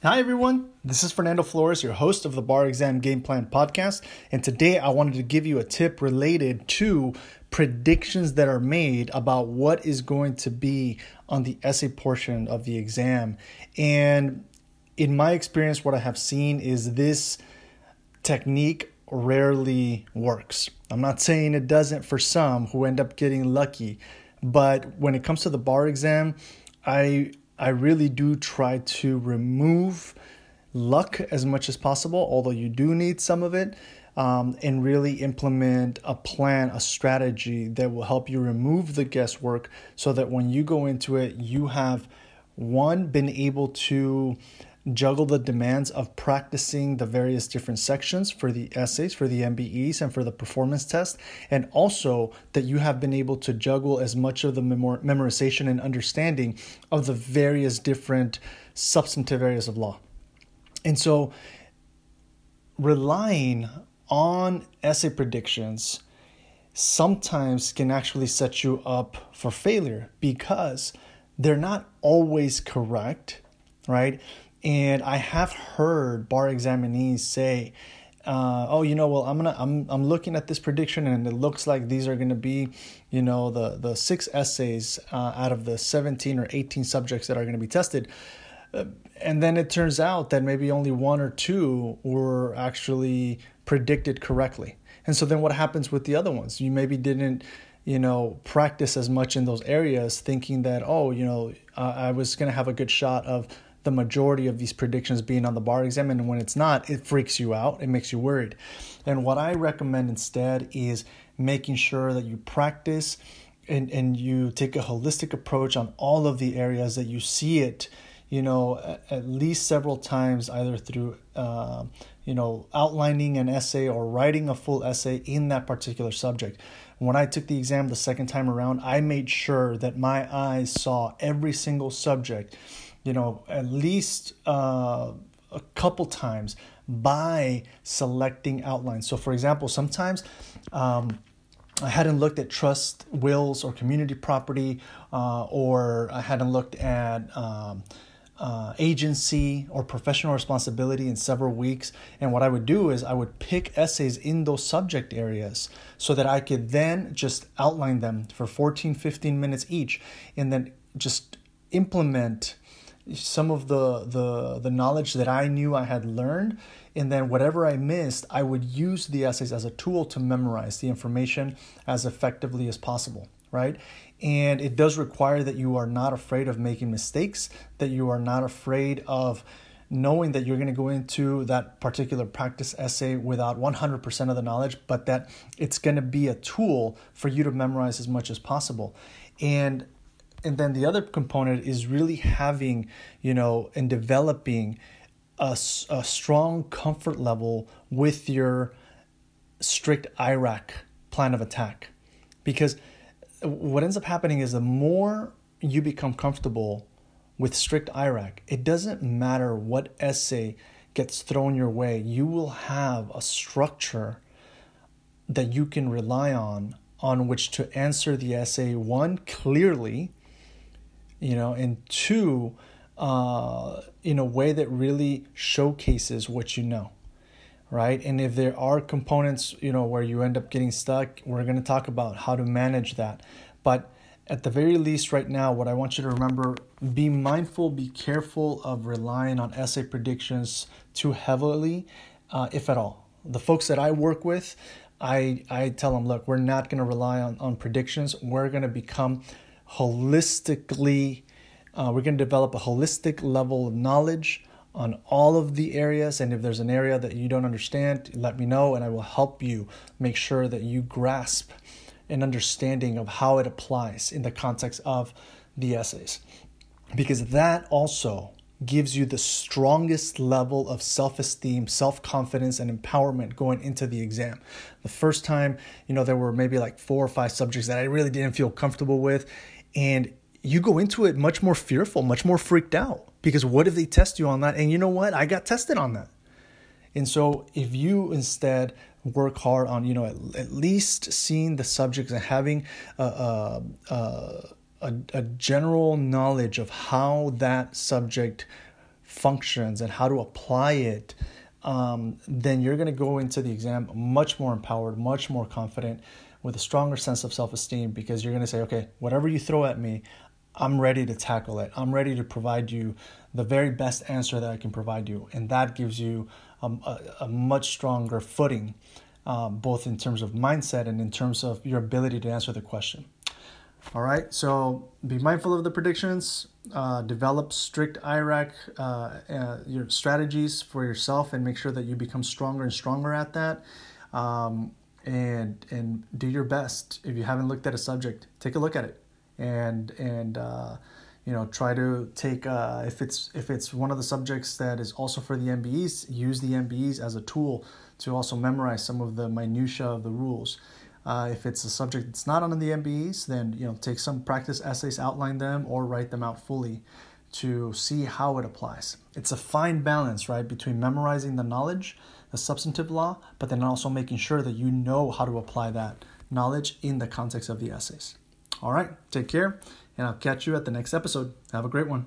Hi, everyone. This is Fernando Flores, your host of the Bar Exam Game Plan podcast. And today I wanted to give you a tip related to predictions that are made about what is going to be on the essay portion of the exam. And in my experience, what I have seen is this technique rarely works. I'm not saying it doesn't for some who end up getting lucky, but when it comes to the bar exam, I I really do try to remove luck as much as possible, although you do need some of it, um, and really implement a plan, a strategy that will help you remove the guesswork so that when you go into it, you have one, been able to juggle the demands of practicing the various different sections for the essays, for the MBEs, and for the performance test, and also that you have been able to juggle as much of the memor- memorization and understanding of the various different substantive areas of law. And so, relying on essay predictions sometimes can actually set you up for failure because they're not always correct, right? And I have heard bar examinees say, uh, "Oh, you know, well, I'm gonna, I'm, I'm looking at this prediction, and it looks like these are gonna be, you know, the the six essays uh, out of the 17 or 18 subjects that are gonna be tested." Uh, and then it turns out that maybe only one or two were actually predicted correctly. And so then what happens with the other ones? You maybe didn't you know, practice as much in those areas, thinking that, oh, you know, I was to have a good shot of the majority of these predictions being on the bar exam. And when it's not, it freaks you out, it makes you worried. And what I recommend instead is making sure that you practice and, and you take a holistic approach on all of the areas that you see it you know, at, least several times, either through, uh, you know, outlining an essay or writing a full essay in that particular subject. When I took the exam the second time around, I made sure that my eyes saw every single subject, you know, at least uh, a couple times by selecting outlines. So, for example, sometimes um, I hadn't looked at trust wills or community property, uh, or I hadn't looked at um, uh, agency or professional responsibility in several weeks. And what I would do is I would pick essays in those subject areas so that I could then just outline them for 14, 15 minutes each and then just implement some of the, the, the knowledge that I knew I had learned. And then whatever I missed, I would use the essays as a tool to memorize the information as effectively as possible right? And it does require that you are not afraid of making mistakes, that you are not afraid of knowing that you're going to go into that particular practice essay without 100% of the knowledge, but that it's going to be a tool for you to memorize as much as possible. And and then the other component is really having, you know, and developing a, a strong comfort level with your strict IRAC plan of attack. Because uh, what ends up happening is the more you become comfortable with strict IRAC it doesn't matter what essay gets thrown your way, you will have a structure that you can rely on on which to answer the essay one clearly you know and two uh, in a way that really showcases what you know right? And if there are components, you know, where you end up getting stuck, we're going to talk about how to manage that. But at the very least, right now, what I want you to remember be mindful, be careful of relying on essay predictions too heavily, uh, if at all. The folks that I work with, I, I tell them, look, we're not going to rely on, on predictions. We're going to become holistically, uh, we're going to develop a holistic level of knowledge on all of the areas. And if there's an area that you don't understand, let me know and I will help you make sure that you grasp an understanding of how it applies in the context of the essays. Because that also gives you the strongest level of self-esteem, self-confidence and empowerment going into the exam. The first time, you know, there were maybe like four or five subjects that I really didn't feel comfortable with and you go into it much more fearful, much more freaked out because what if they test you on that? And you know what? I got tested on that. And so if you instead work hard on, you know, at, at least seeing the subjects and having a, a, a, a, general knowledge of how that subject functions and how to apply it, um, then you're going to go into the exam much more empowered, much more confident, with a stronger sense of self esteem because you're going to say, okay, whatever you throw at me, I'm ready to tackle it. I'm ready to provide you the very best answer that I can provide you. And that gives you um, a, a, much stronger footing, um, both in terms of mindset and in terms of your ability to answer the question. All right, so be mindful of the predictions, uh, develop strict IRAC, uh, uh, your strategies for yourself, and make sure that you become stronger and stronger at that. Um, and and do your best. If you haven't looked at a subject, take a look at it, and and uh, you know try to take uh, if it's if it's one of the subjects that is also for the MBEs, use the MBEs as a tool to also memorize some of the minutia of the rules. Uh, if it's a subject that's not on the MBEs, then you know take some practice essays, outline them, or write them out fully to see how it applies. It's a fine balance, right, between memorizing the knowledge, the substantive law, but then also making sure that you know how to apply that knowledge in the context of the essays. All right, take care, and I'll catch you at the next episode. Have a great one.